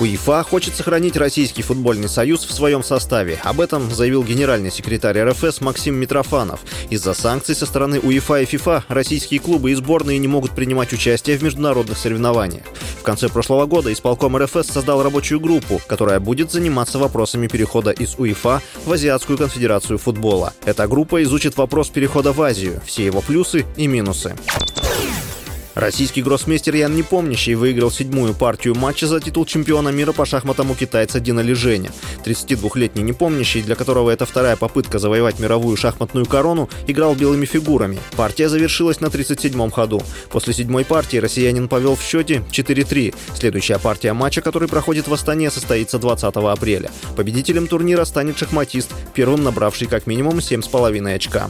УЕФА хочет сохранить Российский футбольный союз в своем составе. Об этом заявил генеральный секретарь РФС Максим Митрофанов. Из-за санкций со стороны УЕФА и ФИФА российские клубы и сборные не могут принимать участие в международных соревнованиях. В конце прошлого года исполком РФС создал рабочую группу, которая будет заниматься вопросами перехода из УЕФА в Азиатскую конфедерацию футбола. Эта группа изучит вопрос перехода в Азию, все его плюсы и минусы. Российский гроссмейстер Ян Непомнящий выиграл седьмую партию матча за титул чемпиона мира по шахматам у китайца Дина Леженя. 32-летний Непомнящий, для которого это вторая попытка завоевать мировую шахматную корону, играл белыми фигурами. Партия завершилась на 37-м ходу. После седьмой партии россиянин повел в счете 4-3. Следующая партия матча, который проходит в Астане, состоится 20 апреля. Победителем турнира станет шахматист, первым набравший как минимум 7,5 очка.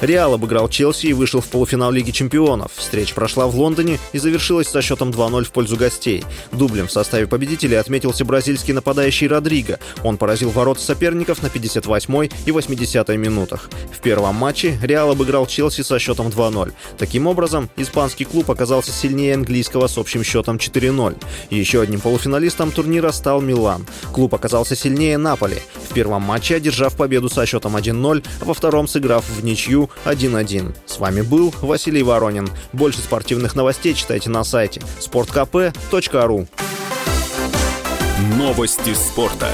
Реал обыграл Челси и вышел в полуфинал Лиги чемпионов. Встреча прошла в Лондоне и завершилась со счетом 2-0 в пользу гостей. Дублем в составе победителей отметился бразильский нападающий Родриго. Он поразил ворот соперников на 58-й и 80-й минутах. В первом матче Реал обыграл Челси со счетом 2-0. Таким образом, испанский клуб оказался сильнее английского с общим счетом 4-0. Еще одним полуфиналистом турнира стал Милан. Клуб оказался сильнее Наполи. В первом матче одержав победу со счетом 1-0, а во втором сыграв в ничью 1-1. С вами был Василий Воронин. Больше спортивных новостей читайте на сайте sportkp.ru Новости спорта.